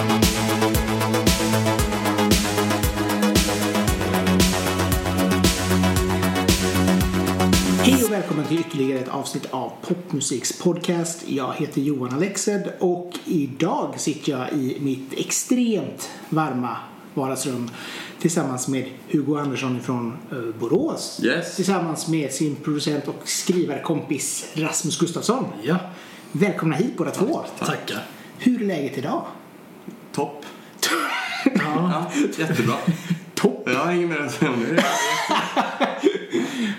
Hej och välkommen till ytterligare ett avsnitt av Popmusiks podcast. Jag heter Johan Alexed och idag sitter jag i mitt extremt varma vardagsrum tillsammans med Hugo Andersson från eh, Borås. Yes. Tillsammans med sin producent och skrivarkompis Rasmus Gustafsson. Ja, Välkomna hit båda två. tackar. Hur är läget idag? Topp. Ja, jättebra. Topp. Jag har inget mer att säga om det.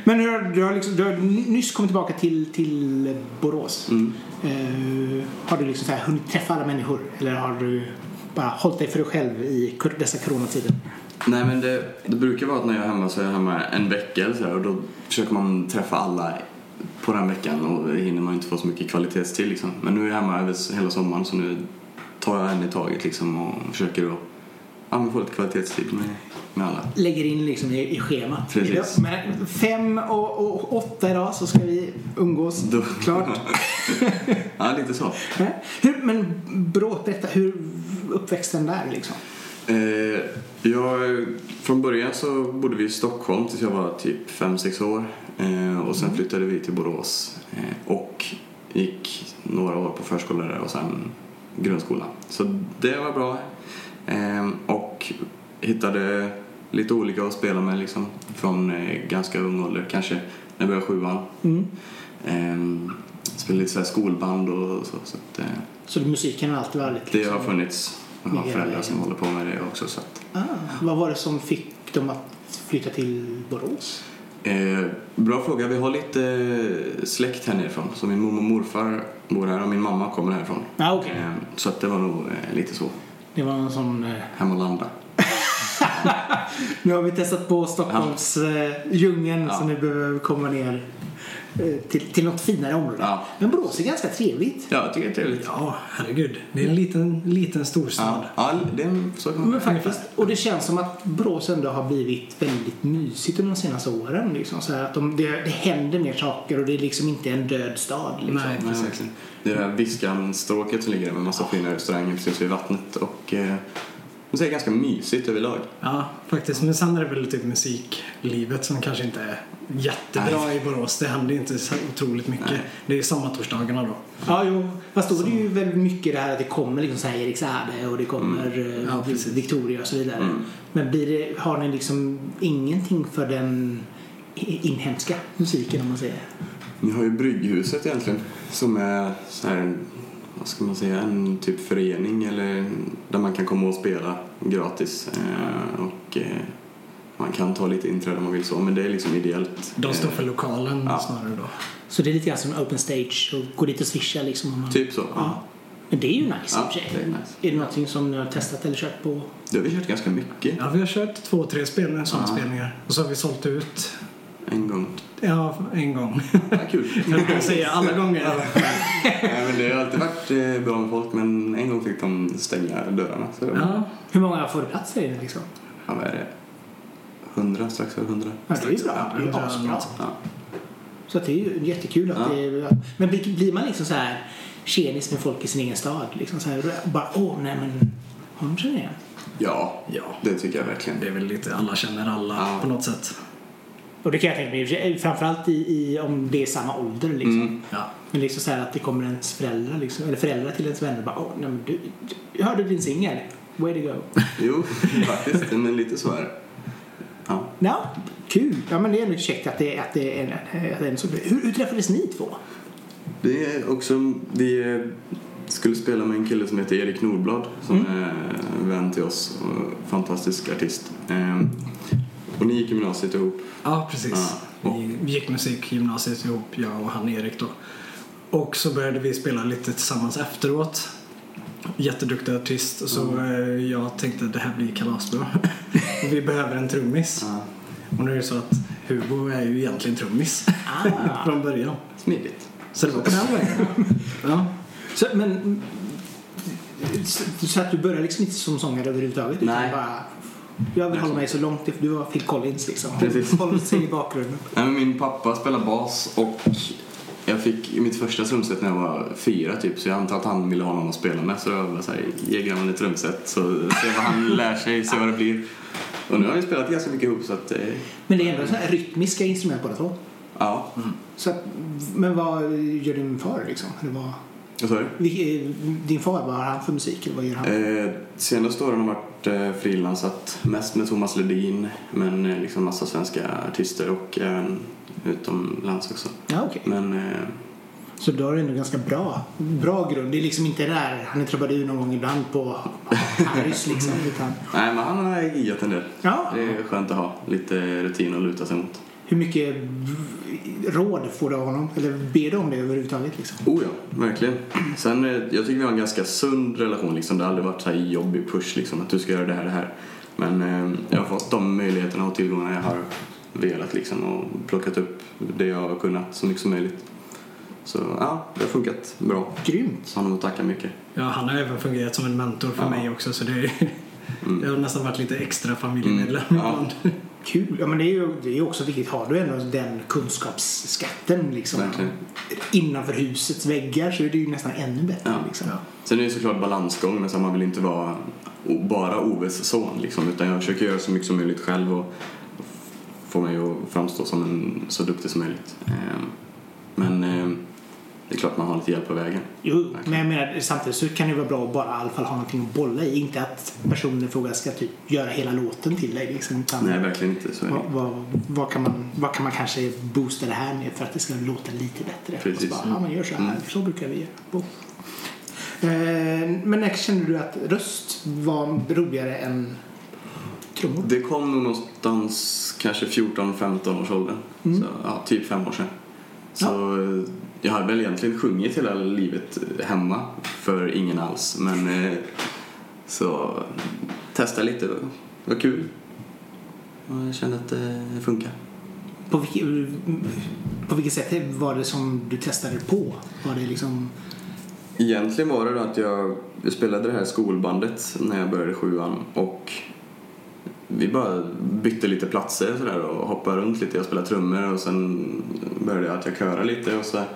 Men hur, har- du, har liksom, du har nyss kommit tillbaka till, till Borås. Mm. Eh, har du liksom så här hunnit träffa alla människor? Eller har du bara hållit dig för dig själv i dessa coronatider? Nej men det, det brukar vara att när jag är hemma så är jag hemma en vecka eller så här, och då försöker man träffa alla på den veckan och hinner man inte få så mycket kvalitetstid liksom. Men nu är jag hemma över hela sommaren så nu tar jag en i taget liksom och försöker att ja, få lite kvalitetstid med, med alla. Lägger in liksom i, i schemat. Precis. Men fem och, och åtta idag så ska vi umgås. Då- Klart. ja, lite så. hur, men Bråt, berätta, hur uppväxten där liksom? Eh, jag, från början så bodde vi i Stockholm tills jag var typ 5-6 år. Eh, och sen flyttade vi till Borås eh, och gick några år på förskola där och sen grundskolan. Så det var bra. Eh, och hittade lite olika att spela med liksom från eh, ganska ung ålder, kanske när jag började sjuan. Mm. Eh, spelade lite så här skolband och så. så att, eh, Så musiken har alltid varit det liksom, har funnits. Jag har föräldrar som håller på med det också. Så att, ah, Vad var det som fick dem att flytta till Borås? Eh, bra fråga. Vi har lite eh, släkt här nerifrån. Så min mormor och morfar bor här och min mamma kommer härifrån. Ah, okej. Eh, så att det var nog eh, lite så. Det var en sån... Eh, Hem och landa. Nu har vi testat på Stockholms eh, djungeln Ja. så nu behöver vi komma ner till, till något finare område. Ja. Men Borås är ganska trevligt. Ja, jag tycker det är trevligt. ja, herregud. Det är en liten, liten storstad. Ja, ja det är, så kan man faktiskt, och det känns som att Borås ändå har blivit väldigt mysigt under de senaste åren. Liksom, så här att de, det, det händer mer saker och det är liksom inte en död stad. Liksom. Nej, precis. Det är det här Viskan-stråket som ligger där med massa fina restauranger precis vid vattnet och eh, det är ganska mysigt överlag. Ja, faktiskt. Men sen är det väl typ musiklivet som kanske inte är jättebra Nej. i Borås. Det händer inte så otroligt mycket. Nej. Det är ju sommartorsdagarna då. Ja, jo. Fast då är det ju väldigt mycket det här att det kommer liksom så här Eriksärde och det kommer eh, Ja. Victoria och så vidare. Mm. Men blir det, har ni liksom ingenting för den inhemska musiken om man säger? Ni har ju Brygghuset egentligen som är så här, vad ska man säga, en typ förening eller där man kan komma och spela gratis eh, och eh, man kan ta lite inträde om man vill så men det är liksom ideellt. De står Eh, för lokalen Ja. snarre då. Så det är lite grann som open stage och gå dit och swisha liksom. Om man... Typ så. Ja. Men det är ju nice Ja, det är nice. Är det någonting som ni har testat eller kört på? Det har vi kört ganska mycket. Ja, vi har kört två, tre spel, sådana Ja. spelningar. Och så har vi sålt ut, En gång. Ja, en gång. Ja, kul. Jag kan säga alla gånger. Nej, men det har alltid varit eh, bra med folk men en gång fick de stänga dörrarna. Så det var, Ja, Hur många får plats är det liksom? ja, vad är det? Hundra, strax över hundra. Ja, det är ju bra. Det är asbra. Ja. Så att det är ju jättekul att Ja. det är... Men blir, man liksom så här tjenis med folk i sin egen stad? Liksom så här, bara åh nej men honom känner jag igen. ja, ja. det tycker jag verkligen. Det är väl lite alla känner alla Ja. på något sätt. Och det kan jag tänka mig framförallt i, i, om det är samma ålder liksom. Mm. Ja. Men liksom så här att det kommer ens föräldrar liksom, eller föräldrar till ens vänner och bara åh nej men du, du hörde din singel. Way to go. Jo, faktiskt. Men lite så är det. Ja. Ja, kul. Ja men det är ändå käckt att det, att det är en, att det är en så. Hur, hur träffades ni två? Det är också, vi skulle spela med en kille som heter Erik Nordblad som är vän till oss och fantastisk artist. Och ni gick gymnasiet ihop. Ja, precis. Ja. Vi vi gick musikgymnasiet ihop, jag och han Erik då. Och så började vi spela lite tillsammans efteråt. Jätteduktig artist. Så eh, jag tänkte att det här blir kalasbra. och vi behöver en trummis. Ja. Och nu är det så att Hugo är ju egentligen trummis. Ah. Från början. Smidigt. Så det var på den vägen. Ja. Så, men, så, så att du började liksom inte som sångare överhuvudtaget? utan Nej. Bara, jag vill hålla mig så långt ifrån. Du var Phil Collins liksom. Precis. Håll sig i bakgrunden. Nej, men min pappa spelar bas och jag fick mitt första trumset när jag var fyra typ så jag antar att han ville ha någon att spela med så jag var så här, ge grabben ett trumset så se vad han lär sig, se vad det blir. Och nu har vi spelat ganska mycket ihop så att eh, Men det är ändå så här rytmiska instrument båda två. ja. Så att, men vad gör din far liksom? Eller vad, Vad sa du? vil- din far, vad har han för musik? Eller vad gör han? Eh, senaste åren har varit eh, frilansat mest med Thomas Ledin men eh, liksom massa svenska artister och även utomlands också. Ja, okej. Men eh, Så då har du ändå ganska bra, bra grund. Det är liksom inte där han är trubadur någon gång ibland på Harrys liksom. Utan, nej men han har giggat en del. ja. Det är skönt att ha lite rutin att luta sig mot. Hur mycket råd får du av honom? Eller ber du om det överhuvudtaget? Liksom? Oh ja, verkligen. Sen, eh, jag tycker vi har en ganska sund relation. Liksom. Det har aldrig varit så här jobbig push liksom, att du ska göra det här det här. Men eh, jag har fått de möjligheterna och tillgångarna jag har velat liksom, och plockat upp det jag har kunnat så mycket som möjligt. Så ja, det har funkat bra. Grymt. Har honom att tacka mycket. Ja, han har även fungerat som en mentor för Ja. mig också så det, Mm. det har nästan varit lite extra familjemedlem Mm. Ja. Kul. Ja, men det är ju det är också viktigt. Har du ändå den kunskapsskatten liksom, Verkligen. innanför husets väggar så är det ju nästan ännu bättre. Ja. Liksom. Ja. Sen är det såklart balansgång, men så man vill inte vara bara Oves son liksom, utan jag försöker göra så mycket som möjligt själv och få mig att framstå som en så duktig som möjligt. Ehm, Men ehm, det är klart man har lite hjälp på vägen. Jo, men jag menar, samtidigt så kan det vara bra att bara i alla fall ha någonting att bolla i. Inte att personen i fråga ska typ göra hela låten till dig. Liksom, Nej, verkligen inte. Så vad, vad, vad, kan man, vad kan man kanske boosta det här med för att det ska låta lite bättre? Precis. Bara, ja, man gör så här. Mm. Så brukar vi göra. Boom. Eh, men när kände du att röst var roligare än trummor? Det kom nog någonstans kanske 14-15 års åldern. Mm. Så, ja, typ fem år sedan. Så eh, jag hade väl egentligen sjungit hela livet hemma för ingen alls. Men eh, så testa lite. Det var kul. Och jag kände att det funkar. På, vilket, på vilket sätt var det som du testade på? Var det liksom... Egentligen var det då att jag, jag spelade det här skolbandet när jag började sjuan och vi bara bytte lite platser sådär och hoppade runt lite. Jag spelade trummor och sen började jag att jag köra lite och så mm,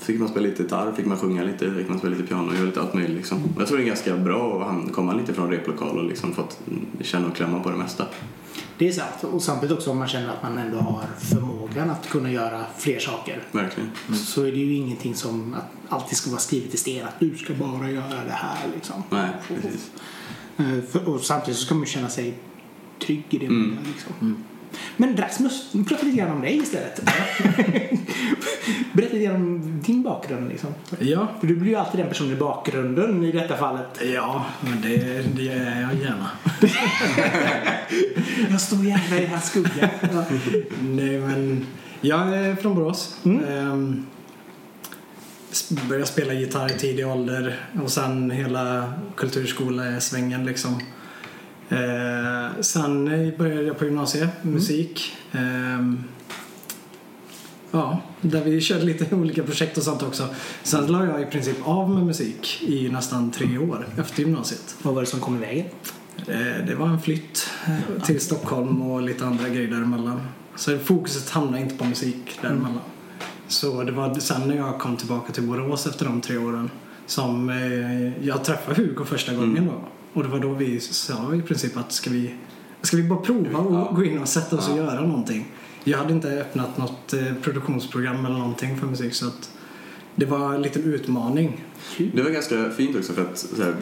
fick man spela lite gitarr, fick man sjunga lite, fick man spela lite piano och göra lite allt möjligt liksom. Jag tror det är ganska bra att komma lite från replokal och liksom fått känna och klämma på det mesta. Det är sant. Och samtidigt också om man känner att man ändå har förmågan att kunna göra fler saker. Verkligen. Så är det ju ingenting som att alltid ska vara skrivet i sten att du ska bara göra det här liksom. Nej, precis. Eh, Och samtidigt så ska man känna sig trygg i det man Mm. gör liksom. Men Rasmus, prata lite grann om dig istället. Berätta lite grann om din bakgrund liksom. Ja, För du blir ju alltid den personen i bakgrunden i detta fallet. ja men det, det är jag gärna. Jag står gärna i hans skugga. Nej, men jag är från Borås. Mm. Ehm, började spela gitarr i tidig ålder och sen hela kulturskolesvängen liksom. Eh, sen började jag på gymnasiet, musik. Ehm, ja, där vi körde lite olika projekt och sånt också. Sen la jag i princip av med musik i nästan tre år efter gymnasiet. Vad var det som kom i vägen? Eh, Det var en flytt eh, till Stockholm och lite andra grejer däremellan. Så fokuset hamnade inte på musik däremellan. Så det var sen när jag kom tillbaka till Borås efter de tre åren som eh, jag träffade Hugo första gången Mm. då. Och det var då vi sa i princip att ska vi, ska vi bara prova och Ja. gå in och sätta oss och Ja. göra någonting. Jag hade inte öppnat något eh, produktionsprogram eller någonting för musik så att det var en liten utmaning. Det var ganska fint också för att så här,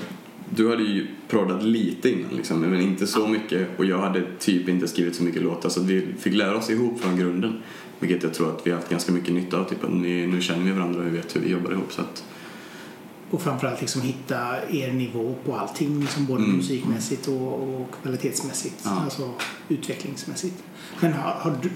du hade ju proddat lite innan liksom, men inte så mycket och jag hade typ inte skrivit så mycket låtar så att vi fick lära oss ihop från grunden. Vilket jag tror att vi har haft ganska mycket nytta av. Typ, vi, nu känner vi varandra och vi vet hur vi jobbar ihop. Så att, Och framförallt liksom hitta er nivå på allting, liksom både Mm. musikmässigt och, och kvalitetsmässigt, Ja. alltså utvecklingsmässigt. Men har, har du,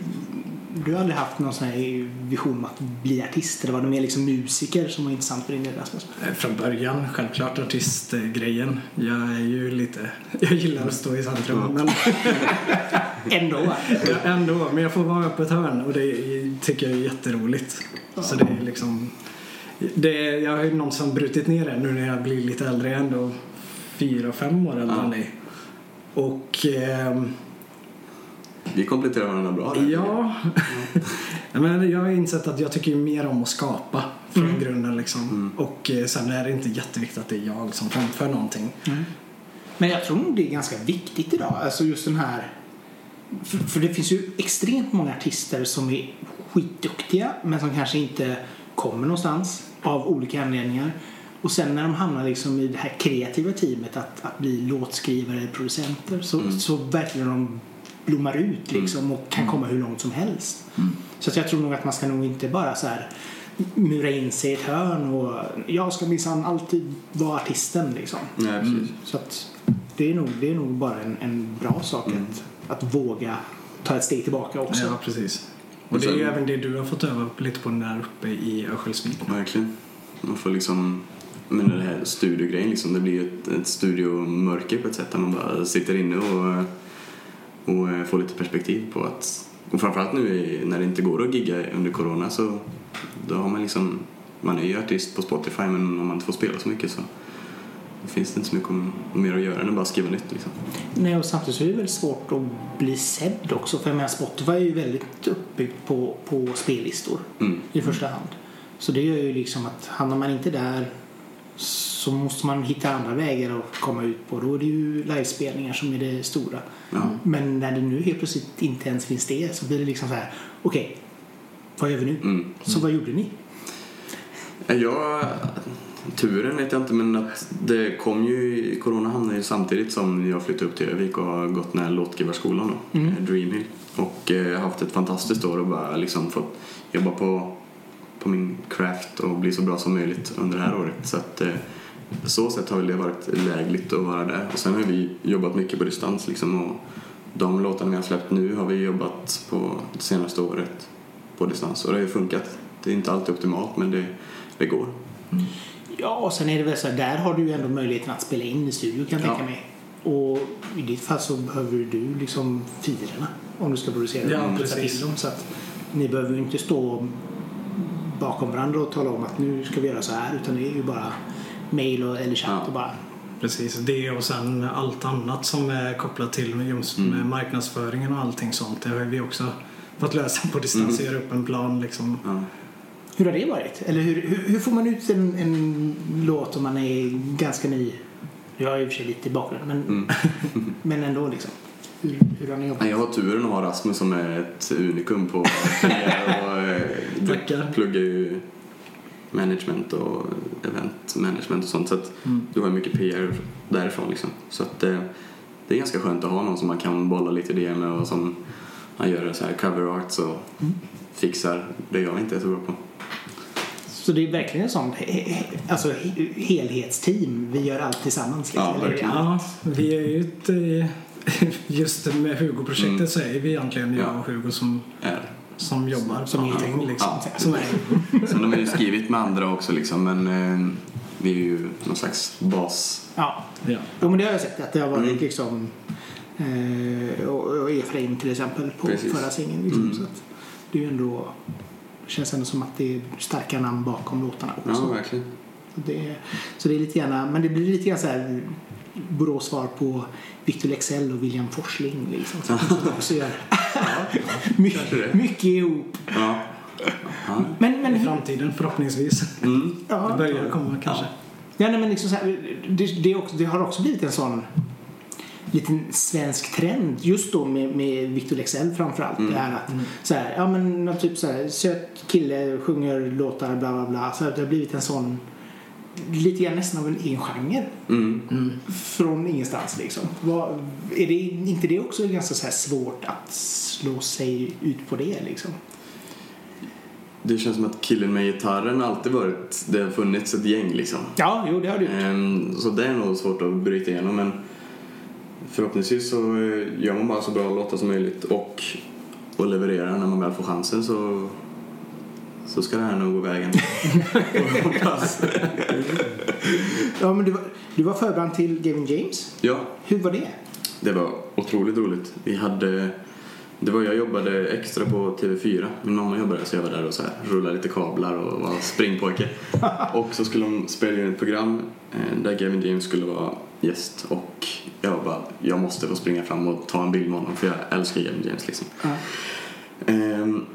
du har aldrig haft någon sån här vision om att bli artist? Eller var det mer liksom musiker som var intressant för din del, Rasmus? Eh, Från början, självklart artistgrejen. Jag är ju lite... Jag gillar att stå i centrum, men Ändå? Ja, ändå. Men jag får vara på ett hörn och det tycker jag är jätteroligt. Så det är liksom... Det, jag har ju någonstans brutit ner det nu när jag blir lite äldre. Jag är ändå fyra, fem år äldre Ja. än dig. Och... ehm, vi kompletterar varandra bra där. Ja. men jag har insett att jag tycker mer om att skapa från grunden liksom. Och eh, sen är det inte jätteviktigt att det är jag som framför någonting. Men jag tror nog det är ganska viktigt idag. Alltså just den här... För, för det finns ju extremt många artister som är skitduktiga men som kanske inte kommer någonstans av olika anledningar. Och sen när de hamnar liksom i det här kreativa teamet att, att bli låtskrivare eller producenter så, så verkligen de blommar ut liksom och kan komma hur långt som helst. Så att jag tror nog att man ska nog inte bara så här mura in sig i ett hörn och jag ska minsann alltid vara artisten liksom. Nej. Så att det är nog, det är nog bara en, en bra sak att, att våga ta ett steg tillbaka också. Ja, precis. Och Och det är ju även det du har fått öva lite på där uppe i Örnsköldsvik. Verkligen. Man får liksom, men det här studiogrejen liksom, det blir ju ett, ett studiomörker på ett sätt där man bara sitter inne och, och får lite perspektiv på att, och framförallt nu när det inte går att gigga under corona så då har man liksom, man är ju artist på Spotify men om man inte får spela så mycket så finns det inte så mycket mer att göra än att bara skriva nytt liksom. Nej, och samtidigt så är det väldigt svårt att bli sedd också. För jag menar, Spotify är ju väldigt uppbyggt på, på spellistor Mm. i första hand. Så det gör ju liksom att hamnar man inte där så måste man hitta andra vägar att komma ut på. Då är det ju livespelningar som är det stora. Ja. Men när det nu helt plötsligt inte ens finns det så blir det liksom så här, okej, vad gör vi nu? Mm. Så vad gjorde ni? Jag, turen vet jag inte men att det kom ju, corona hamnade ju samtidigt som jag flyttade upp till Övik och har gått den här låtskrivarskolan då, Mm. Dreamhill. Och eh, haft ett fantastiskt år och bara liksom fått jobba på, på min craft och bli så bra som möjligt under det här året. Så att eh, så sätt har väl det varit lägligt att vara där. Och sen har vi jobbat mycket på distans liksom och de låtarna vi har släppt nu har vi jobbat på det senaste året på distans och det har ju funkat. Det är inte alltid optimalt men det, det går. Ja, och sen är det väl så där har du ju ändå möjligheten att spela in i studio kan jag Ja. tänka mig. Och i ditt fall så behöver du liksom firorna om du ska producera Ja, putsa precis. dem. Så att ni behöver ju inte stå bakom varandra och tala om att nu ska vi göra så här utan det är ju bara mail och, eller chatt Ja. och bara Precis, det och sen allt annat som är kopplat till just med marknadsföringen och allting sånt. Det har vi också fått lösa på distans. Göra upp en plan liksom. Ja. Hur har det varit? Eller hur, hur, hur får man ut en, en låt om man är ganska ny? Jag är i och för sig lite i bakgrunden men, men ändå liksom. Hur, jobbat? Nej, Jag har turen att ha Rasmus som är ett unikum på och eh, Tackar. pluggar ju management och event management och sånt så att du har mycket PR därifrån liksom. Så att eh, det är ganska skönt att ha någon som man kan bolla lite idéer med och som han gör så här cover arts och fixar det jag inte är så bra på. Så det är verkligen ett sånt alltså, he- helhetsteam. Vi gör allt tillsammans. Liksom. Ja, verkligen. Ja, vi är ju ett, eh, Just med Hugo-projektet Mm. så är vi egentligen jag Ja. och Hugo som, Är. som jobbar Som är allting. Liksom. Ja. Som är, Sen har vi ju skrivit med andra också liksom men eh, vi är ju någon slags bas. Ja. ja. Jo, men det har jag sett att det har varit Mm. liksom eh, och, och Efraim till exempel på Precis. förra singeln. Liksom, Mm. så att det är ju ändå det känns ändå som att det är starka namn bakom låtarna också. Ja, verkligen. Så, det, så det är lite grann, men det blir lite grann så här Borås svar på Victor Lexell och William Forsling liksom. Som också gör kanske mycket, ihop. Ja. Ja. Men, men I framtiden förhoppningsvis. Mm. ja, Det börjar komma kanske. Ja, nej, men liksom så här, det, det, också, det har också blivit en sån liten svensk trend just då med, med Victor Lexell framförallt. Det här att så här, ja men någon typ så här, söt kille sjunger låtar bla bla bla. Så här, det har blivit en sån lite grann nästan av en egen genre Mm. från ingenstans liksom. Vad, är det inte det också ganska så här svårt att slå sig ut på det liksom? Det känns som att killen med gitarren alltid varit, det har funnits ett gäng liksom. Ja, jo det har du gjort. Ehm, Så det är nog svårt att bryta igenom men förhoppningsvis så eh, gör man bara så bra låtar som möjligt och, och levererar när man väl får chansen så, så ska det här nog gå vägen. Ja, men du var, du var förbrand till Gavin James. ja, Hur var det? det var otroligt roligt. Vi hade, det var jag jobbade extra på TV4. Min mamma jobbade så jag var där och så här, rullade lite kablar och var springpojke. och så skulle de spela in ett program eh, där Gavin James skulle vara gäst och jag bara, jag måste få springa fram och ta en bild med honom för jag älskar Kevin James liksom. Ja. Ehm,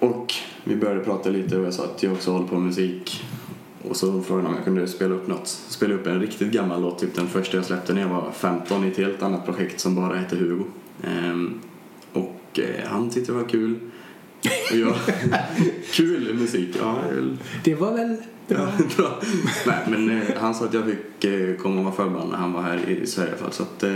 och vi började prata lite och jag sa att jag också håller på med musik. Och så frågade han om jag kunde spela upp något. Spela upp en riktigt gammal låt, typ den första jag släppte när jag var 15 i ett helt annat projekt som bara hette Hugo. Ehm, och eh, han tyckte det var kul. Och jag, kul musik, ja. det var väl bra. Bra. Nej, men eh, han sa att jag fick eh, komma och vara förband när han var här i Sverige i alla fall. Så att eh,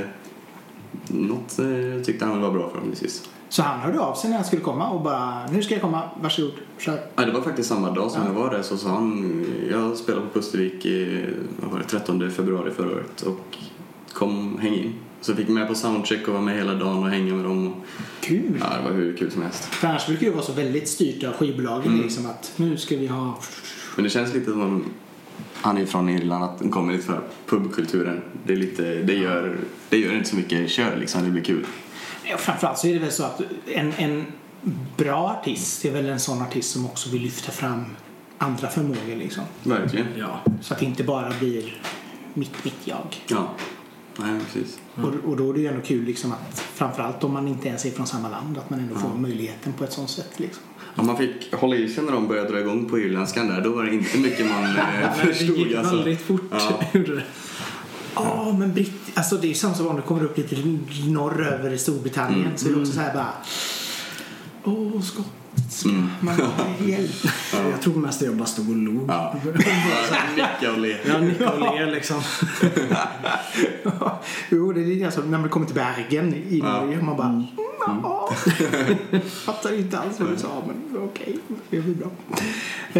något eh, tyckte han var bra förhoppningsvis. Så han hörde av sig när han skulle komma och bara nu ska jag komma, varsågod, kör. Ja, det var faktiskt samma dag som Ja. jag var där så sa han, jag spelade på Pustervik i, var det, 13 februari förra året och kom, häng in. Så fick jag med på soundcheck och var med hela dagen och hänga med dem. Och, Kul. ja, det var hur kul som helst. För annars brukar det vara så väldigt styrt av skivbolagen Mm. liksom att nu ska vi ha... Men det känns lite som, han är från Irland, att den kommer lite för pubkulturen. Det, är lite, det, gör, det gör inte så mycket kör liksom, det blir kul. Ja, framförallt så är det väl så att en, en bra artist är väl en sån artist som också vill lyfta fram andra förmågor liksom. Verkligen. Ja. Så att det inte bara blir mitt, mitt jag. Ja, nej precis. Och, och då är det ju ändå kul liksom att framförallt om man inte ens är från samma land att man ändå får möjligheten på ett sånt sätt liksom. Om man fick hålla i sig när de började dra igång på irländskan där, då var det inte mycket man eh, Men det förstod. gick alltså. väldigt fort. Ja. Ja, men britt... Alltså det är ju samma som om du kommer upp lite norröver i Storbritannien så är det också så här bara... Åh, skotska. Mm. Man hjälp. Jag tror mest att jag bara stod och log. Ja. Nicka och le. Jag nickade och ler liksom. jo, det är lite som när man kommer till Bergen i Ja. Norge. Man bara... Mm. Ja. Fattar inte alls vad du sa, men okej, det blir bra.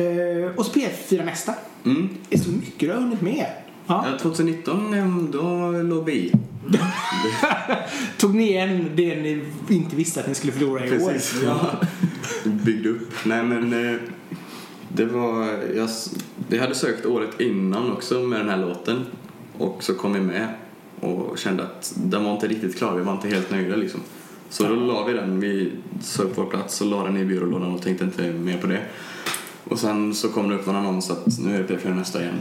Eh, och så P4 nästa. Mm. Det är så mycket du har hunnit med. Ja. Ja, 2019, eh, då låg vi i. Tog ni igen det ni inte visste att ni skulle förlora i år? Precis. Ja. Byggde upp. Nej men eh, det var, jag, vi hade sökt året innan också med den här låten och så kom vi med och kände att den var inte riktigt klar, vi var inte helt nöjda liksom. Så då la vi den, vi sa upp vår plats och la den i byrålådan och tänkte inte mer på det. Och sen så kom det upp någon annons att nu är det P4 nästa igen.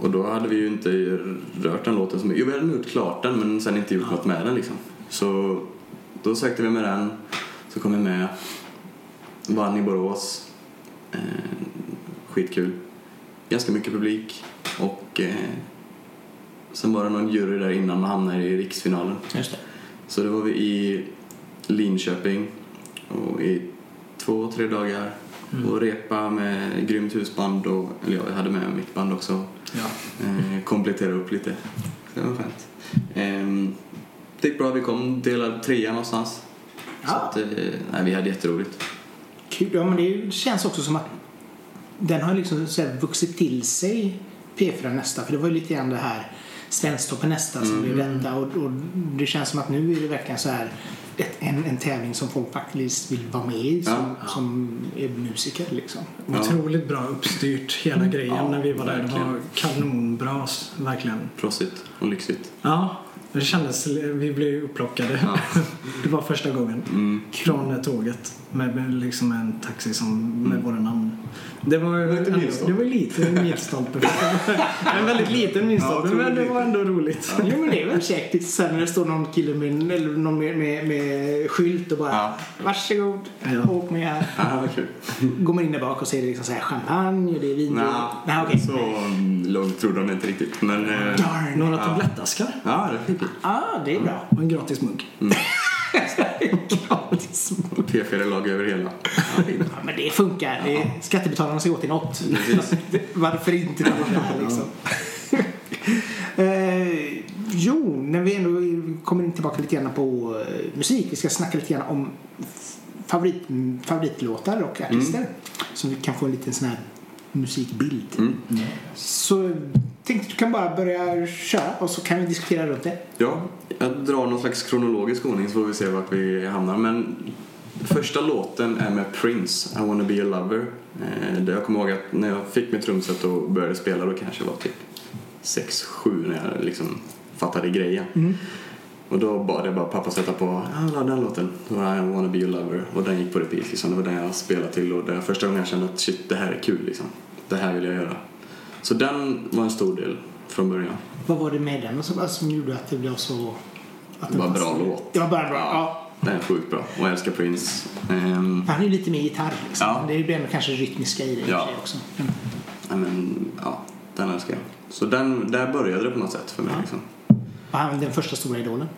Och då hade vi ju inte rört den låten så mycket. Jo, vi hade nog gjort klart den men sen inte gjort något med den liksom. Så då sökte vi med den, så kom vi med. Vann i Borås. Eh, skitkul. Ganska mycket publik. Och eh, sen var det någon jury där innan man hamnade i riksfinalen. Just det. Så då var vi i Linköping och i två, tre dagar och repa med grymt husband och, eller ja, jag hade med mitt band också. Ja. Eh, komplettera upp lite. Det var skönt. Eh, det gick bra, vi kom delad trea någonstans. Så Ja. att, eh, nej, vi hade jätteroligt. Kul. Ja, men det känns också som att den har liksom så här vuxit till sig P4 nästa. För det var ju lite grann det här Svensktoppen nästa som blev detta. Och, och det känns som att nu är det verkligen så här ett, en, en tävling som folk faktiskt vill vara med i som, Ja. som är musiker liksom. Ja. Otroligt bra uppstyrt hela grejen Ja, när vi var där. Det verkligen. var kanonbra, verkligen. Proffsigt och lyxigt. Ja, det kändes, vi blev upplockade. Ja. Det var första gången. Mm. Från tåget med, med liksom en taxi som, med våra namn. Det var, Lite milstolpe. det var lite en milstolpe. en väldigt liten milstolpe, Ja, men det var ändå roligt. Jo men det är väl käckt sen när det står någon kille med, eller någon med, med, med skylt och bara Ja. varsågod, Ja. åk med här. Ah, kul. Går man in där bak och så är det liksom så här champagne och det är vin. Nja, Nej, okej. så mm, långt trodde de inte riktigt. Men eh, Darn. Några Ja. tablettaskar ja, det fick vi. Ja, ah, det är bra. och en gratis mugg. Gratis. Och P4-lag över hela. Ja, men det funkar. Det, skattebetalarna ska gå till något. Varför inte liksom? eh, jo, när vi ändå kommer in tillbaka lite grann på eh, musik. Vi ska snacka lite grann om favorit, favoritlåtar och artister. Så vi kan få en liten sån här musikbild. Mm. Så tänkte du kan bara börja köra och så kan vi diskutera runt det. Ja, jag drar någon slags kronologisk ordning så får vi se vart vi hamnar. Men första låten är med Prince, I wanna be a lover. Eh, jag kommer ihåg att när jag fick mitt trumset och började spela då kanske jag var typ 6-7 när jag liksom fattade grejen. Och då bad jag bara pappa sätta på ah, den låten. I wanna be a lover och den gick på repeat liksom. Det var den jag spelade till och det var första gången jag kände att shit det här är kul liksom. Det här vill jag göra. Så den var en stor del från början. Vad var det med den som, alltså, som gjorde att det blev så... Att Det var en bra låt. Det var bara bra. Ja. Den är sjukt bra. Och jag älskar Prince. Ehm, Han är ju lite mer gitarr liksom. Ja. Det är ju ändå kanske rytmiska i det Ja. också. Mm. men, ja, den älskar jag. Så den, där började det på något sätt för mig. Ja. Liksom. Var han den första stora idolen?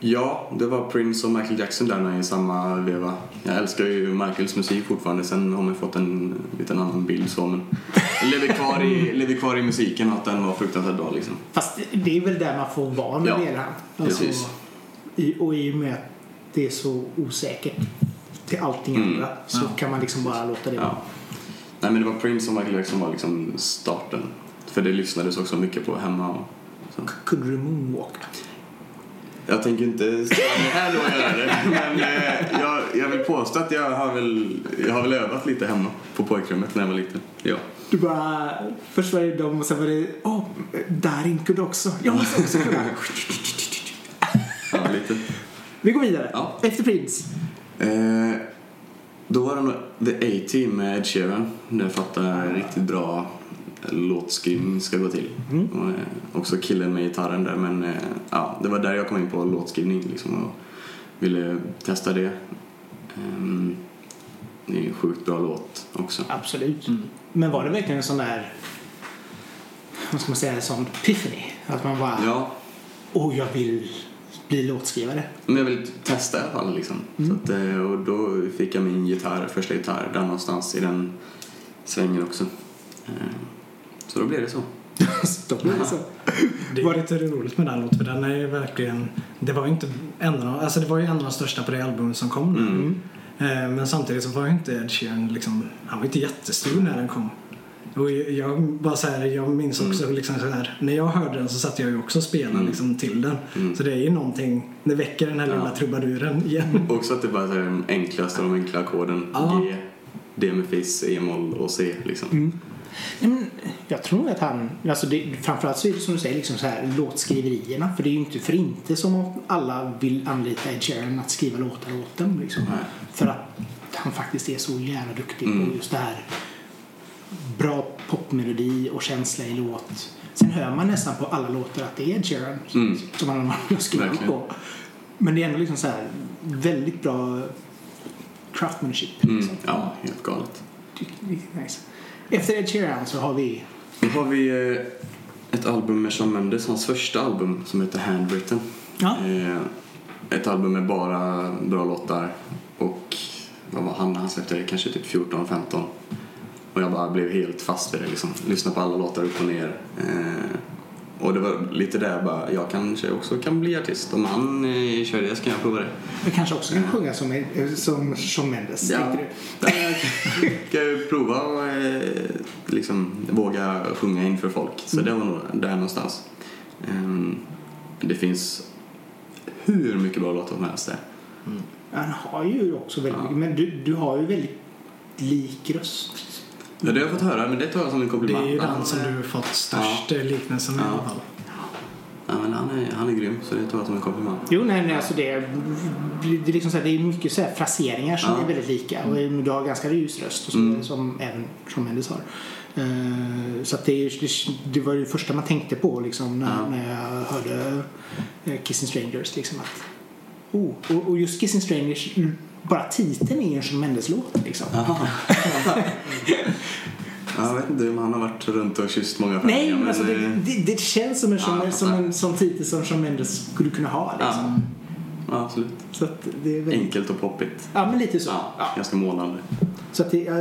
Ja, det var Prince och Michael Jackson där med i samma veva. Jag älskar ju Michaels musik fortfarande. Sen har man fått en liten annan bild så men lever kvar i, lever kvar i musiken att den var fruktansvärt bra liksom. Fast det är väl där man får vara när Ja, gäller han. precis. i, och i och med att det är så osäkert till allting Mm. andra så Ja. kan man liksom bara låta det vara. Ja. Nej men det var Prince och Michael Jackson var liksom starten. För det lyssnades också mycket på hemma och så. Kunde du moonwalka? Jag tänker inte stå här då och göra det. Men eh, jag, jag vill påstå att jag har väl, jag har väl övat lite hemma på pojkrummet när jag var liten. Ja. Du bara, först var det dem och sen var det, åh, Darin kunde också. Jag måste också kunna. ja lite. Vi går vidare. Ja. Efter Prince. Eh, då var det nog The A-Team med Ed Sheeran. Där jag fattar riktigt bra låtskrivning ska gå till. Mm. Och, eh, också killen med gitarren där men eh, ja, det var där jag kom in på låtskrivning liksom och ville testa det. Ehm, det är en sjukt bra låt också. Absolut. Men var det verkligen en sån där, vad ska man säga, en sån epiphany? Att man bara, Ja, åh jag vill bli låtskrivare. men jag ville testa i alla fall liksom. Mm. Så att, eh, och då fick jag min gitarr, första gitarr där någonstans i den svängen också. Så då blev det så. Då blir det så. Det Var lite roligt med den låten för den är ju verkligen Det var ju inte en av, alltså det var ju en av de största på det albumet som kom nu. Mm. Eh, Men samtidigt så var ju inte Ed Sheeran liksom, han var inte jättestor när den kom. Och jag- bara så här, jag minns också liksom så här, när jag hörde den så satt jag ju också och spelade Mm. liksom till den. Mm. Så det är ju någonting, det väcker den här Ja. lilla trubaduren igen. Också att det bara är de enklaste av de enkla ackorden. Ja. G, D med fiss, E-moll och C liksom. Mm. Men jag tror att han, alltså det, framförallt så är det som du säger liksom så här låtskriverierna. För det är ju inte för inte som alla vill anlita Ed Sheeran att skriva låtar åt dem. Liksom. Nej. För att han faktiskt är så jävla duktig Mm. på just det här bra popmelodi och känsla i låt. Sen hör man nästan på alla låtar att det är Ed Sheeran Mm. som han har skrivit på. Men det är ändå liksom så här väldigt bra craftmanship. Mm. Liksom. Ja, helt galet. Riktigt nice. Efter Ed Sheeran så har vi Nu har vi eh, ett album med Shawn Mendes, hans första album som heter Handwritten. Ja. Eh, Ett album med bara bra låtar och vad var han han släppte? Kanske typ 14-15. Och jag bara blev helt fast vid det liksom. Lyssna på alla låtar upp och ner. Eh, och det var lite där bara, jag kanske också kan bli artist. Om han eh, kör det så kan jag prova det. Du kanske också kan sjunga som, som Shawn Mendes, Ja. tänkte du? Jag kan ju prova och eh, liksom våga sjunga inför folk. Så det var nog där någonstans. Ehm, det finns hur mycket bra låtar som helst där. Han har ju också väldigt Ja. mycket, men du, du har ju väldigt lik röst. Ja, det har jag fått höra, men det tar jag som en Det komplimang. är ju den som du fått störst ja. liknelse med i Ja. alla fall. Ja, men han, är, han är grym, så det tar jag som en komplimang. Jo, nej, nej alltså det, är- det, är liksom så här, det är mycket så här fraseringar som Ja. är väldigt lika. Och du har ganska ljus röst och så, Mm. som även Shawn Mendes har. Eh, så att det, är- det, det var det första man tänkte på liksom, när, Ja. när jag hörde eh, Kissing Strangers. Liksom, att, oh, och, och just Kissing Strangers, bara titeln är ju en Shawn Mendes-låt. Liksom. Jag vet inte om han har varit runt och kysst många Nej, främlingar, men alltså det, det, det känns som en, Ja, som en som titel som Shawn Mendes skulle kunna ha. Liksom. ja, ja, absolut. Så det är väldigt, Enkelt och poppigt. Ja, men lite så. Ja, Ja. Ganska målande. Så att det, ja,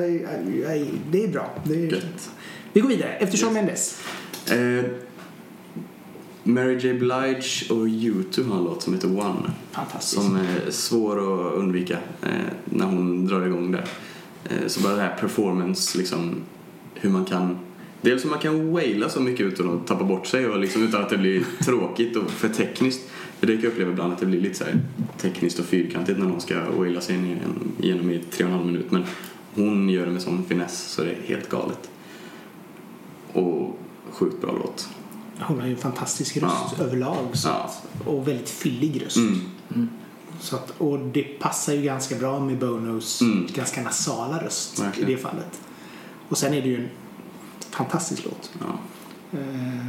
det är bra. Det är, Gött. vi går vidare. Efter Shawn Yes. Mendes. Eh, Mary J Blige och U2 har en låt som heter One. Fantastiskt. Som är svår att undvika eh, när hon drar igång där. Eh, så bara det här performance, liksom hur man kan Dels hur man kan waila så mycket utan att tappa bort sig och liksom utan att det blir tråkigt och för tekniskt. För det kan jag uppleva ibland att det blir lite så här tekniskt och fyrkantigt när någon ska waila sig in igenom i tre och en halv minut. Men hon gör det med sån finess så det är helt galet. Och sjukt bra låt. Hon har ju en fantastisk röst Ja. överlag. Så Ja. att, och väldigt fyllig röst. Mm. Så att, och det passar ju ganska bra med Bonos Mm. ganska nasala röst Verkligen. i det fallet. Och sen är det ju en fantastisk låt. Ja. Eh,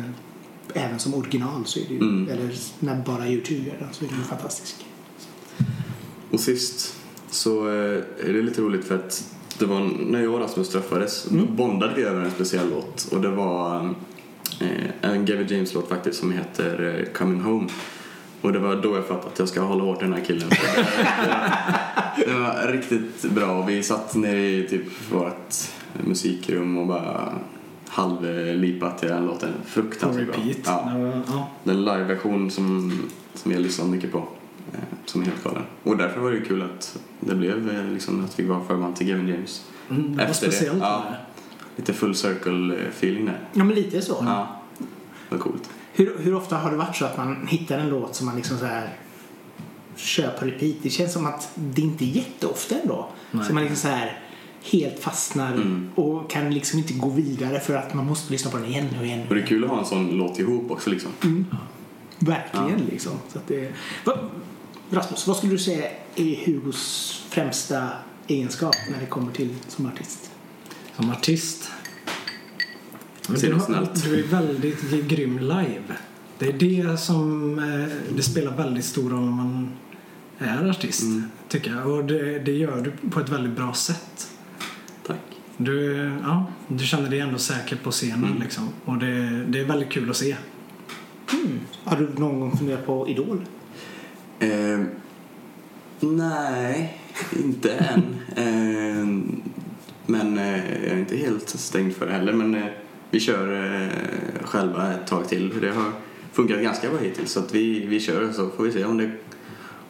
även som original så är det ju, Mm. eller när bara Youtube gör den så är den ju fantastisk. Och sist så eh, är det lite roligt för att det var när jag och Rasmus träffades Mm. då bondade vi över en speciell låt och det var eh, en Gavin James-låt faktiskt som heter eh, Coming Home. Och det var då jag fattade att jag ska hålla hårt i den här killen. Det, det, det var riktigt bra. Vi satt nere i typ vårt musikrum och bara halvlipat till den låten. Fruktansvärt bra. Ja. Ja. Den liveversion som, som jag lyssnat mycket på. Eh, som är helt galen. Och därför var det kul att det blev eh, liksom att vi var förband till Gavin James. Mm, det var Efter det, speciellt. ja. Lite full circle eh, där. Ja, men lite så. Ja, var coolt. Hur, hur ofta har det varit så att man hittar en låt som man liksom så här kör på repeat? Det känns som att det inte är jätteofta ändå. Nej. Så man liksom så här helt fastnar Mm. och kan liksom inte gå vidare för att man måste lyssna på den igen och igen. Och det är kul att ha en sån låt ihop också liksom. Verkligen liksom. Så att det, vad, Rasmus, vad skulle du säga är Hugos främsta egenskap när det kommer till som artist? Som artist. Men du, har, du är väldigt grym live. Det är det som eh, det spelar väldigt stor roll om man är artist, Mm. tycker jag. Och det, det gör du på ett väldigt bra sätt. Tack. Du, ja, du känner dig ändå säker på scenen Mm. liksom. Och det, det är väldigt kul att se. Mm. Har du någon gång funderat på Idol? Eh, nej, inte än. Eh, men eh, jag är inte helt stängd för det heller. Men eh, vi kör eh, själva ett tag till. Det har funkat ganska bra hittills. Så att vi, vi kör så får vi se om det,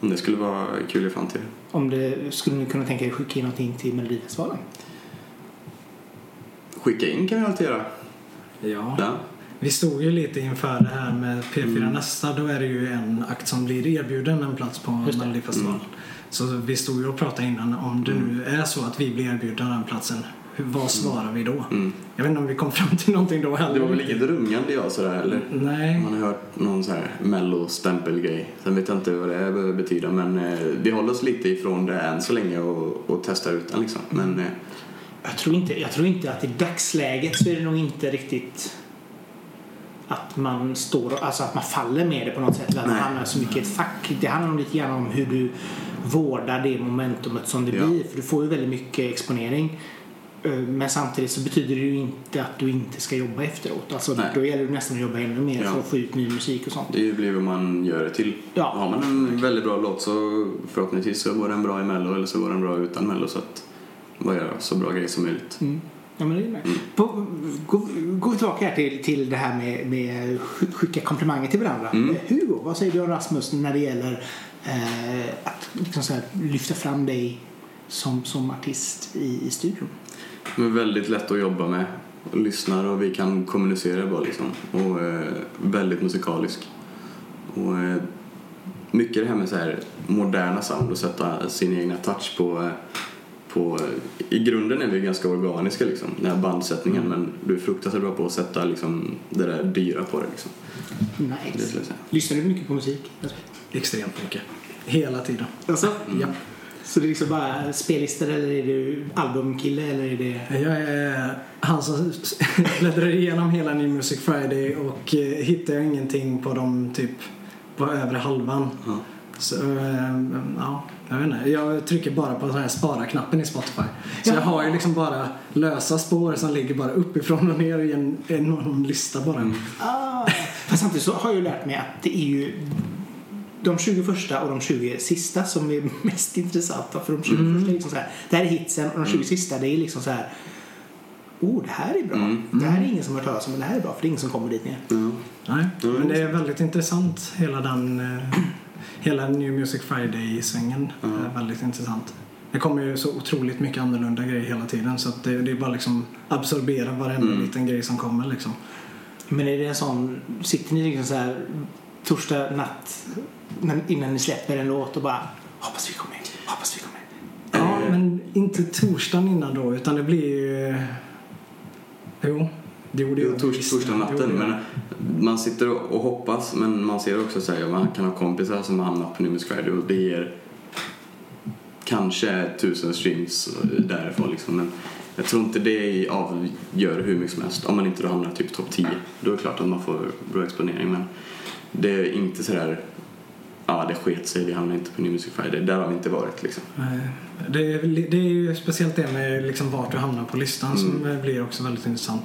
om det skulle vara kul i framtiden. Om det, skulle ni kunna tänka er skicka in någonting till Melodifestivalen? Skicka in kan vi alltid göra. Ja. Ja. Vi stod ju lite inför det här med P4 Mm. Nästa. Då är det ju en akt som blir erbjuden en plats på Just det. Så vi stod ju och pratade innan om det nu är så att vi blir erbjudna den platsen. hur- Vad svarar vi då? Mm. Jag vet inte om vi kom fram till någonting då heller. Det var väl inget rungande jag sådär eller? Nej. Man har hört någon så här mello-stämpelgrej. Sen vet jag inte vad det behöver betyda men eh, vi håller oss lite ifrån det än så länge och, och testar ut den liksom. Men eh, Jag tror, inte, jag tror inte att i dagsläget så är det nog inte riktigt att man står, alltså att man faller med det på något sätt. Att man hamnar så mycket i ett fack. Det handlar nog lite grann om hur du vårdar det momentumet som det Ja. blir. För du får ju väldigt mycket exponering. Eh, Men samtidigt så betyder det ju inte att du inte ska jobba efteråt. Alltså Nej. då gäller det nästan att jobba ännu mer Ja. för att få ut ny musik och sånt. det blir vad man gör det till. Ja. Har man en väldigt bra låt så förhoppningsvis så går den bra i mello eller så går den bra utan mello så att bara göra så bra grejer som möjligt. Mm. Ja, men det är med. På, gå, gå tillbaka här till, till det här med, med sk- skicka komplimanger till varandra. Mm. Hugo, vad säger du om Rasmus när det gäller eh, att liksom så här, lyfta fram dig som, som artist i, i studion? Men väldigt lätt att jobba med. Lyssnar och vi kan kommunicera bra liksom. Och eh, väldigt musikalisk. Och eh, mycket det här med så här moderna sound och sätta sin egna touch på eh, på, I grunden är vi ganska organiska liksom, den här bandsättningen men du är fruktansvärt bra på att sätta liksom, det där dyra på det liksom. Det Nice. säga. Lyssnar du mycket på musik? Extremt mycket. Hela tiden. Alltså, Mm. Ja. Så det är liksom bara spellistor eller är du albumkille eller är det... Jag är han som bläddrar igenom hela New Music Friday och eh, hittar jag ingenting på de typ på övre halvan. Ja. Så, eh, ja, jag vet inte. Jag trycker bara på den här spara-knappen i Spotify. Så Ja. jag har ju liksom bara lösa spår som ligger bara uppifrån och ner i en enorm lista bara. Mm. Ah. Fast samtidigt så har jag ju lärt mig att det är ju de 20 första och de 20 sista som är mest intressanta. För de 20 Mm. första är liksom så här, det här är hitsen och de 20 sista det är liksom så här Oh, det här är bra. Mm. Det här är ingen som har hört talas om, men det här är bra för det är ingen som kommer dit ner. Nej, men det är väldigt intressant hela den eh, hela New Music Friday-svängen Ja. är väldigt intressant. Det kommer ju så otroligt mycket annorlunda grejer hela tiden så att det, det är bara liksom absorbera varenda Mm. liten grej som kommer liksom. Men är det en sån, sitter ni liksom så här torsdag natt innan ni släpper en låt och bara hoppas vi kommer in, hoppas vi kommer in. Ja, men inte torsdagen innan då utan det blir ju... Jo, det gjorde Jo, jag tors, torsdag natten. Men man sitter och, och hoppas men man ser också så här, man kan ha kompisar som har hamnat på Music Friday och det ger kanske tusen streams därifrån liksom. Men Jag tror inte det avgör hur mycket som helst. Om man inte då hamnar typ topp 10. Då är det klart att man får bra exponering. Men det är inte sådär, ja det sket sig, vi hamnar inte på New Music Friday. Där har vi inte varit liksom. Det är, det är ju speciellt det med liksom vart du hamnar på listan som Mm. eh, blir också väldigt intressant.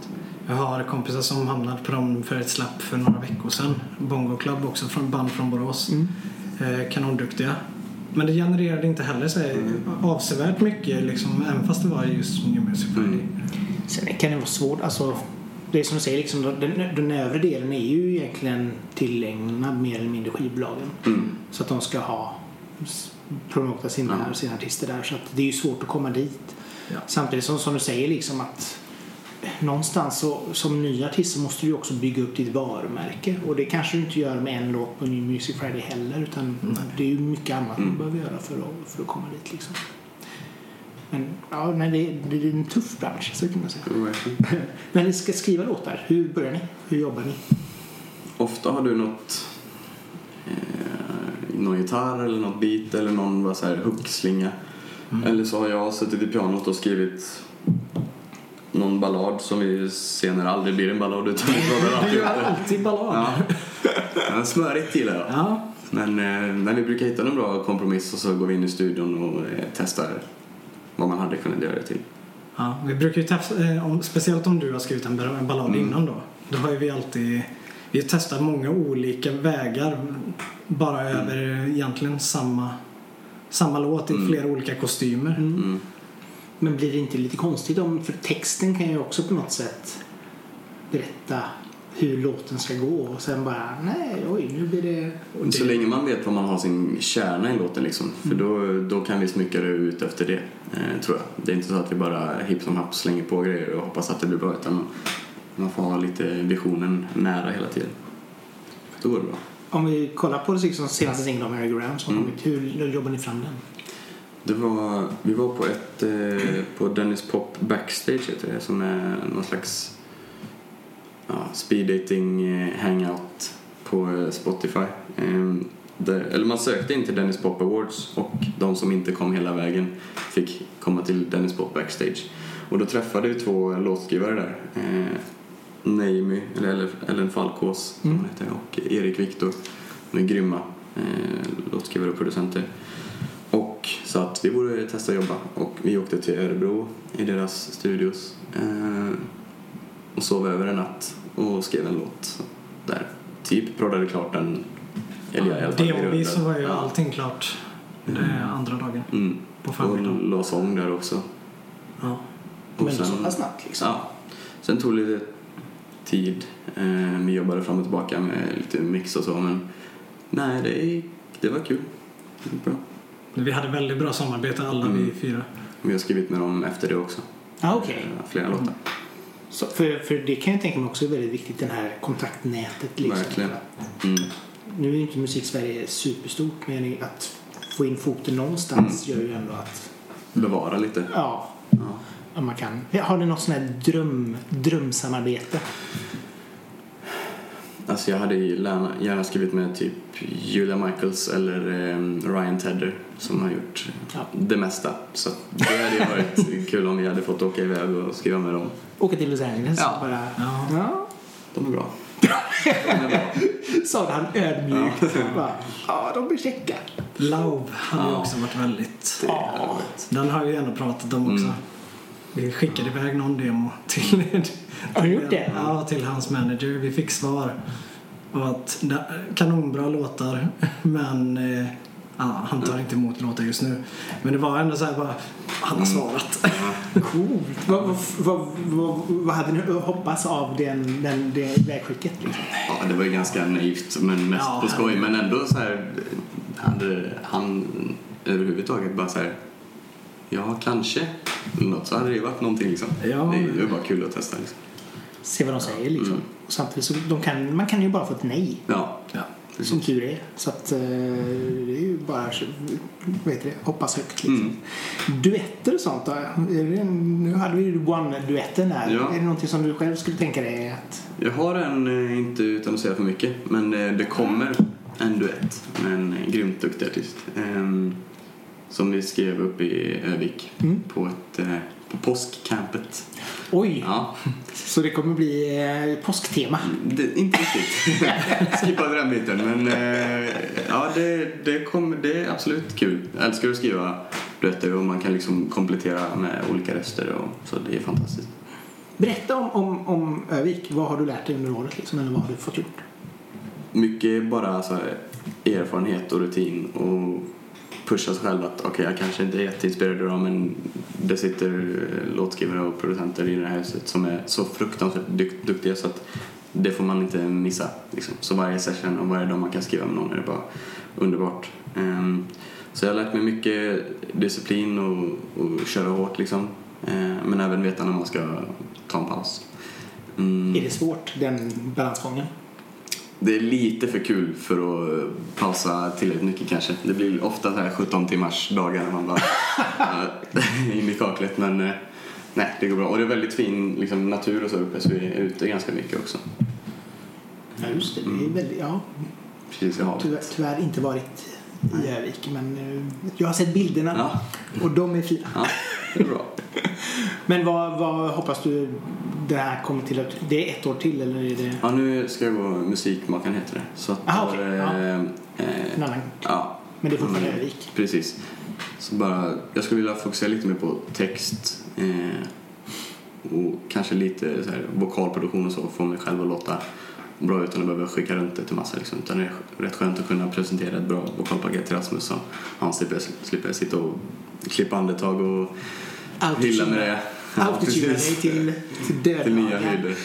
Jag har kompisar som hamnade på dem för ett släpp för några veckor sedan. Bongo Club också, från band från Borås. Mm. Eh, kanonduktiga. Men det genererade inte heller så avsevärt mycket, liksom, även fast det var just New Music Friday. Mm. Sen kan det vara svårt. Alltså, det är som du säger, liksom, den, den övre delen är ju egentligen tillägnad mer eller mindre skivbolagen. Mm. Så att de ska ha promota sina, Ja. sina artister där. Så att det är ju svårt att komma dit. Ja. Samtidigt som, som du säger liksom att någonstans så, som ny artist så måste du också bygga upp ditt varumärke. Och det kanske du inte gör med en låt på New Music Friday heller. Utan det är ju mycket annat man Mm. behöver göra för att, för att komma dit liksom. Men ja, nej, det, det är en tuff bransch, så kan man säga. Verkligen. Men ni ska skriva låtar. Hur börjar ni? Hur jobbar ni? Ofta har du något, eh, någon gitarr eller något beat eller någon bara så här hookslinga. Eller så har jag suttit i pianot och skrivit någon ballad som vi senare aldrig blir en ballad utan vi pratar alltid alltid ballad. Ja. Smörigt gillar jag. Ja. Men, eh, men vi brukar hitta någon bra kompromiss och så går vi in i studion och eh, testar vad man hade kunnat göra det till. Ja, vi brukar ju testa, eh, speciellt om du har skrivit en, en ballad Mm. innan då. Då har vi alltid, vi har testat många olika vägar bara Mm. över egentligen samma, samma låt i Mm. flera olika kostymer. Mm. Men blir det inte lite konstigt om, för texten kan ju också på något sätt berätta hur låten ska gå och sen bara nej, oj, nu blir det... Men Så länge man vet vad man har sin kärna i låten liksom. För då, då kan vi smycka det ut efter det, eh, tror jag. Det är inte så att vi bara hipp som happ slänger på grejer och hoppas att det blir bra. Utan man, man får ha lite visionen nära hela tiden. Då går det bra. Om vi kollar på liksom senaste singeln av Mary Graham som Mm. kommit, hur jobbar ni fram den? Det var, vi var på ett, eh, på Dennis Pop Backstage heter det, som är någon slags ja, speed dating eh, hangout på eh, Spotify. Eh, där, eller man sökte in till Dennis Pop Awards och de som inte kom hela vägen fick komma till Dennis Pop Backstage. Och då träffade vi två låtskrivare där. Eh, Naomi, eller Ellen- Falkås som Mm. heter, och Erik Viktor. De är grymma eh, låtskrivare och producenter. Och så att vi borde testa att jobba och vi åkte till Örebro i deras studios eh, och sov över en natt och skrev en låt där. Typ proddade klart den, eller jag i alla fall. så var ju Ja. allting klart det andra dagen Mm. på Och förmiddagen. la sång där också. Ja. Och Men sen- så pass snabbt liksom. Ja. Sen tog det lite tid. Eh, vi jobbade fram och tillbaka med lite mix och så men nej, det, det var kul. Det gick bra. Vi hade väldigt bra samarbete alla Mm. vi fyra. Vi har skrivit med dem efter det också. Ah, okej. Eh, Flera låtar. Så för, för det kan jag tänka mig också är väldigt viktigt, det här kontaktnätet. Liksom. Verkligen. Mm. Nu är ju inte musik-Sverige superstort, men att få in foten någonstans Mm. gör ju ändå att, Bevara lite. ja, Ja. om man kan. Har ni något sånt här dröm, drömsamarbete? Alltså jag hade ju gärna, skrivit med typ Julia Michaels eller eh, Ryan Tedder som har gjort Ja. det mesta. Så det hade ju varit kul om vi hade fått åka iväg och skriva med dem. Åka till Los Angeles Ja. bara... Ja. Ja. De är bra. De är bra. Sa han ödmjukt. Bara, ja, de blir käcka. Love hade ju Ja. också varit väldigt... Den har vi ändå pratat om också. Mm. Vi skickade iväg någon demo till, gjort det? Ja, till hans manager. Vi fick svar. Och att kanonbra låtar, men eh, ja, han tar inte emot låtar just nu. Men det var ändå så här bara, han har svarat. Coolt. Vad, vad, vad, vad, vad hade ni hoppats av den, den, det vägskicket? Liksom? Ja, det var ju ganska naivt men mest Ja, på skoj. Men ändå så här, hade han överhuvudtaget bara så här, ja kanske, något så hade det ju varit någonting liksom. Ja. Det är ju bara kul att testa liksom. Se vad de säger liksom. Mm. Och samtidigt så de kan, man kan ju bara få ett nej. Ja, Ja. Som tur är. Så att eh, det är ju bara vad heter det, hoppas högt. Liksom. Mm. Duetter och sånt då? Är det, en- nu hade vi ju One-duetten där. Ja. Är det någonting som du själv skulle tänka dig att... Jag har en, eh, inte utan att säga för mycket, men eh, det kommer en duett med en eh, grymt duktig artist. ehm, Som vi skrev upp i Övik Mm. på ett, eh, på påskcampet. Oj, Ja, så det kommer bli eh, påsktema. det, inte riktigt. Skippade den biten. Men eh, ja, det, det, kom, det är absolut kul. Jag älskar att skriva duetter och man kan liksom komplettera med olika röster. Och, så det är fantastiskt. Berätta om, om, om Övik. Vad har du lärt dig under året liksom, eller vad har du fått gjort? Mycket bara så här, erfarenhet och rutin och pusha sig själv att okej, okay, jag kanske inte är jätteinspirerad idag men det sitter låtskrivare och producenter i det här huset som är så fruktansvärt dyk- duktiga så att det får man inte missa. Liksom. Så varje session och varje dag man kan skriva med någon är det bara underbart. Um, så jag har lärt mig mycket disciplin och, och köra hårt liksom. Uh, men även veta när man ska ta en paus. Mm. Är det svårt, den balansgången? Det är lite för kul för att pausa tillräckligt mycket kanske. Det blir ofta så här 17 timmars dagar när man bara äh, in i kaklet men eh, nej, det går bra. Och det är väldigt fin liksom, natur och så uppe så vi är ute ganska mycket också. Ja, just det. Det är väldigt, ja, Precis i havet. tyvärr, tyvärr inte varit i Övik, men eh, jag har sett bilderna Ja, och de är fina. ja, det är bra. Men vad, vad hoppas du det här kommer till att... Det är ett år till eller är det Ja, nu ska jag gå musikmakaren heter det. Så att Aha, okej, är ja. det, eh, en annan? ja, Men det är fortfarande Mm. Övik. Precis. Så bara, jag skulle vilja fokusera lite mer på text eh, och kanske lite så här, vokalproduktion och så, få mig själv att låta bra utan att behöva skicka runt det till massa. Liksom. Utan det är rätt skönt att kunna presentera ett bra vokalpaket till Rasmus så han slipper, slipper sitta och klippa andetag och hylla med det. Ja, Autotuna dig till, till Till nya höjder.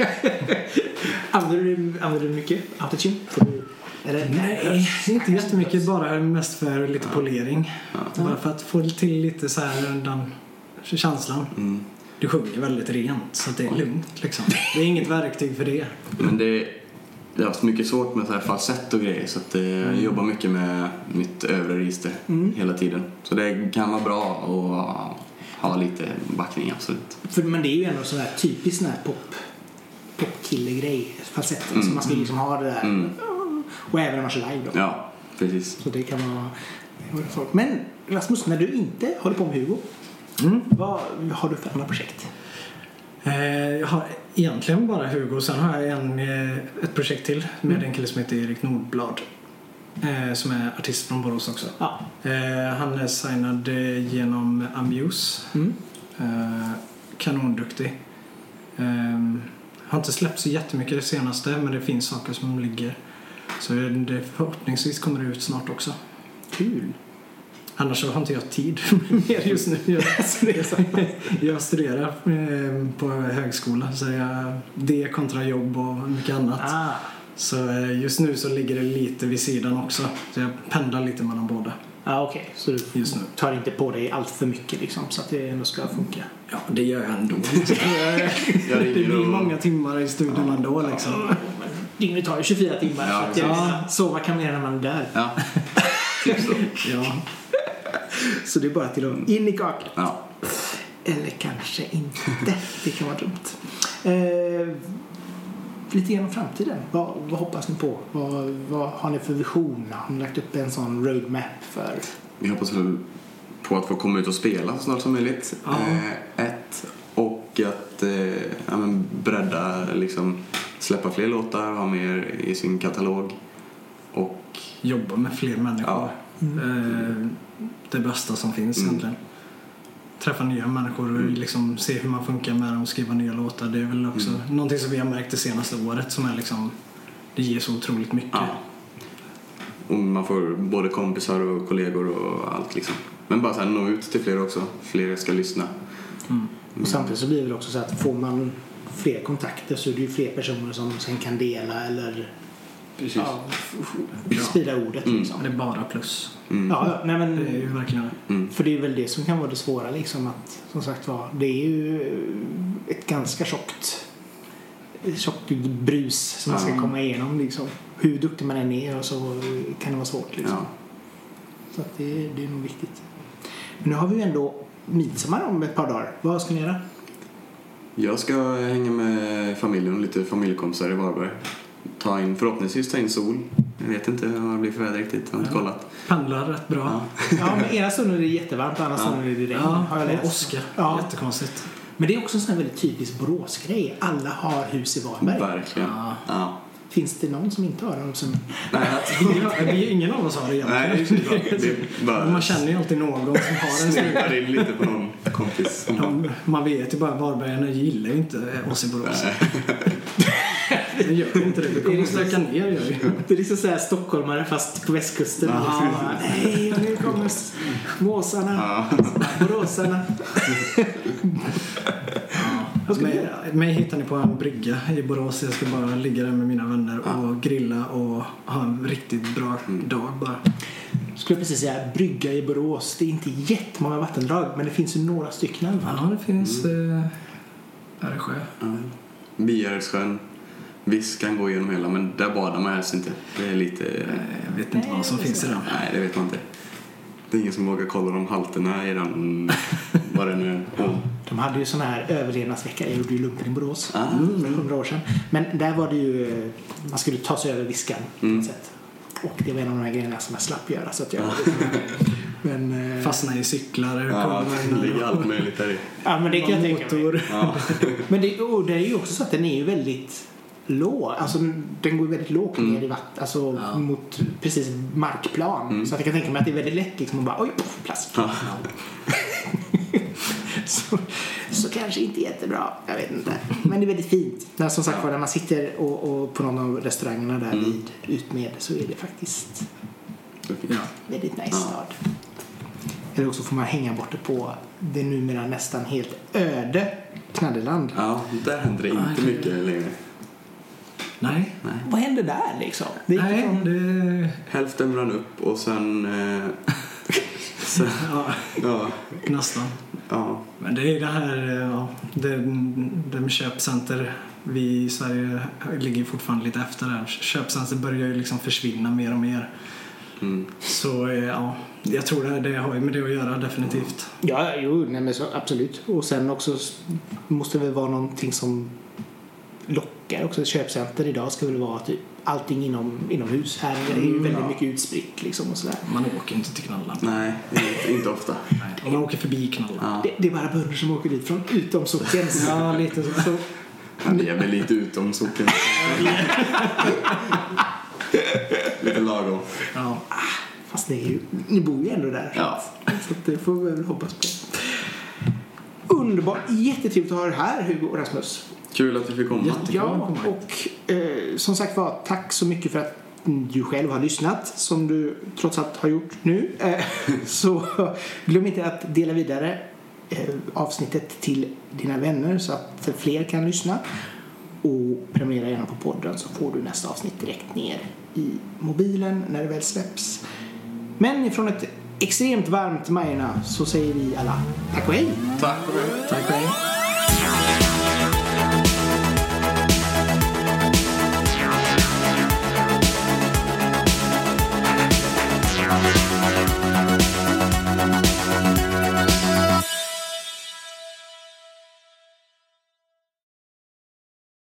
Använder du, använder du mycket autotune? Eller, Nej, inte jättemycket. Bara mest för lite polering. Bara för att få till lite så här den känslan. Mm. Du sjunger väldigt rent så det är lugnt liksom. Det är inget verktyg för det. Men det, det har så mycket svårt med så här falsett och grejer så att eh, jag jobbar mycket med mitt övre register hela tiden. Så det kan vara bra att ha lite backning, absolut. För, men det är ju ändå sån här typisk sån här pop, popkille-grej. Falsetten. Så man ska liksom ha det där. Mm. Och även när man kör live då. Ja, precis. Så det kan vara... Men Rasmus, när du inte håller på med Hugo. Mm. Vad har du för andra projekt? Eh, Jag har egentligen bara Hugo. Sen har jag en, eh, ett projekt till med en kille som heter Erik Nordblad. eh, Som är artist från Borås också. Ja. Han är signad genom Amuse. Mm. Kanonduktig. Eh, har inte släppt så jättemycket det senaste men det finns saker som ligger. Så det förhoppningsvis kommer det ut snart också. Kul. Annars så har inte jag tid mer just nu. Jag, jag studerar eh, på högskola så jag, det kontra jobb och mycket annat. Ah. Så eh, just nu så ligger det lite vid sidan också. Så jag pendlar lite mellan båda. Ah, Okej, så du Just nu. tar inte på dig allt för mycket liksom, så att det ändå ska funka? Ja, det gör jag ändå. Det blir många timmar i studion ändå liksom. Dygnet tar ju 24 timmar Ja, så att jag, ja. sova kan man göra när man är där. Ja. Ja. Så det är bara till att in i kaklet. Ja. Eller kanske inte. Det kan vara dumt. Eh, lite grann om framtiden. Vad, vad hoppas ni på? Vad, vad har ni för vision? Har ni lagt upp en sån roadmap för? Vi hoppas på att få komma ut och spela så snart som möjligt. Ja. Eh, ett. Och att eh, ja, men bredda, liksom, släppa fler låtar, ha mer i sin katalog. Och Jobba med fler människor. ja, Eh, det bästa som finns Mm. egentligen. Träffa nya människor och liksom se hur man funkar med dem och skriva nya låtar. Det är väl också Mm. någonting som vi har märkt det senaste året som är liksom det ger så otroligt mycket. ja. Och man får både kompisar och kollegor och allt liksom. Men bara så här, nå ut till fler också. Fler ska lyssna. Mm. Och samtidigt så blir det också så att får man fler kontakter så är det ju fler personer som sen kan dela eller Precis. ja, sprida ordet Mm. liksom. Det är bara plus. Mm. Ja, nej men Det är ju verkligen. Mm. För det är väl det som kan vara det svåra liksom att som sagt var det är ju ett ganska tjockt tjockt brus som man ska komma igenom liksom. Hur duktig man än är och så kan det vara svårt liksom. Ja. Så att det, det är nog viktigt. Men nu har vi ju ändå midsommar om ett par dagar. Vad ska ni göra? Jag ska hänga med familjen och lite familjekompisar i Varberg. Ta in, förhoppningsvis ta in sol Jag vet inte vad det blir för väder riktigt. Jag har inte kollat. Pendlar rätt bra. Ja, men ena stunden är det jättevarmt, andra stunden är det regn. Ja, har jag och läst. åska. Ja. Jättekonstigt. Men det är också en sån här väldigt typisk Boråsgrej. Alla har hus i Varberg. Verkligen. Ja. Ja. Finns det någon som inte har dem? Som... Nej, Ingen, ingen av oss har det egentligen. Nej, det är bara Man känner ju alltid någon som har en sneglar in lite på någon kompis. man vet ju bara att Varbergarna gillar ju inte oss i Borås. Det gör ju inte det. Vi kommer stöka ner gör ju. Det är liksom så här stockholmare fast på västkusten. Liksom. bara, Nej, nu kommer måsarna. Boråsarna. Mig, hittar ni på en brygga i Borås. Jag ska bara ligga där med mina vänner och grilla och ha en riktigt bra dag bara. Skulle jag precis säga, brygga i Borås. Det är inte jättemånga vattendrag, men det finns ju några stycken i alla fall. Ja, det finns... Eh, här är sjö. Bierödssjön. Visst kan gå igenom hela, men där badar man helst inte. Det är lite... Jag vet inte vad som finns i den. Nej, det vet man inte. Det är ingen som vågar kolla de halterna i den, vad det nu är. Ja. De hade ju sån här överlevnadsvecka. Jag gjorde ju lumpen i Borås Ah. för hundra år sedan. Men där var det ju, eh, man skulle ta sig över Viskan på Mm. något sätt. Och det var en av de här grejerna som jag slapp göra. Så att jag, men, eh, Fastna i cyklar. Ja, ligger allt möjligt där i. ja, men det kan jag tänka mig. motor. Ja. Men det, och det är ju också så att den är ju väldigt låg. Alltså den går väldigt lågt ner i vatten. Alltså Ja. mot precis markplan. Så att jag kan tänka mig att det är väldigt lätt liksom att bara oj, poff, plast. Ja. så, så kanske inte jättebra. Jag vet inte. Men det är väldigt fint. När, som sagt var, när man sitter och, och på någon av restaurangerna där vid Utmed så är det faktiskt Ja. väldigt nice Ja. stad. Eller också får man hänga borta på det numera nästan helt öde Knaddeland. ja, där händer det inte mycket längre. Nej. Vad hände där liksom? Det gick Nej, ifrån- det... Hälften brann upp och sen... Eh, sen Ja, ja, nästan. ja. Men det är det här, eh, ja, det, det med köpcenter. Vi i Sverige ligger fortfarande lite efter där. Köpcenter börjar ju liksom försvinna mer och mer. Mm. Så eh, ja, jag tror det, det har ju med det att göra definitivt. Ja, jo, nej, men så, absolut. Och sen också måste det vara någonting som lockar också. Ett köpcenter idag ska väl vara typ allting inom, inomhus. Här är det ju Mm, väldigt ja. mycket utspritt liksom och sådär. Man åker inte till Knallan. Nej, inte, inte ofta. Nej, och man åker förbi Knallan. Ja. Det, det är bara bönder som åker dit från utom socken. Ja, lite så. så. Det är väl lite utom socken. lite lagom. Ja. Fast det är ju, ni bor ju ändå där. Ja. Så det får vi väl hoppas på. Underbart. Jättetrevligt att ha er här Hugo och Rasmus. Kul att vi fick komma. Jätte- Ja, och eh, som sagt var, tack så mycket för att du själv har lyssnat, som du trots allt har gjort nu. Eh, så glöm inte att dela vidare eh, avsnittet till dina vänner så att fler kan lyssna. Och prenumerera gärna på podden så får du nästa avsnitt direkt ner i mobilen när det väl släpps. Men ifrån ett extremt varmt Majorna så säger vi alla tack och hej! Tack och hej. Tack och hej.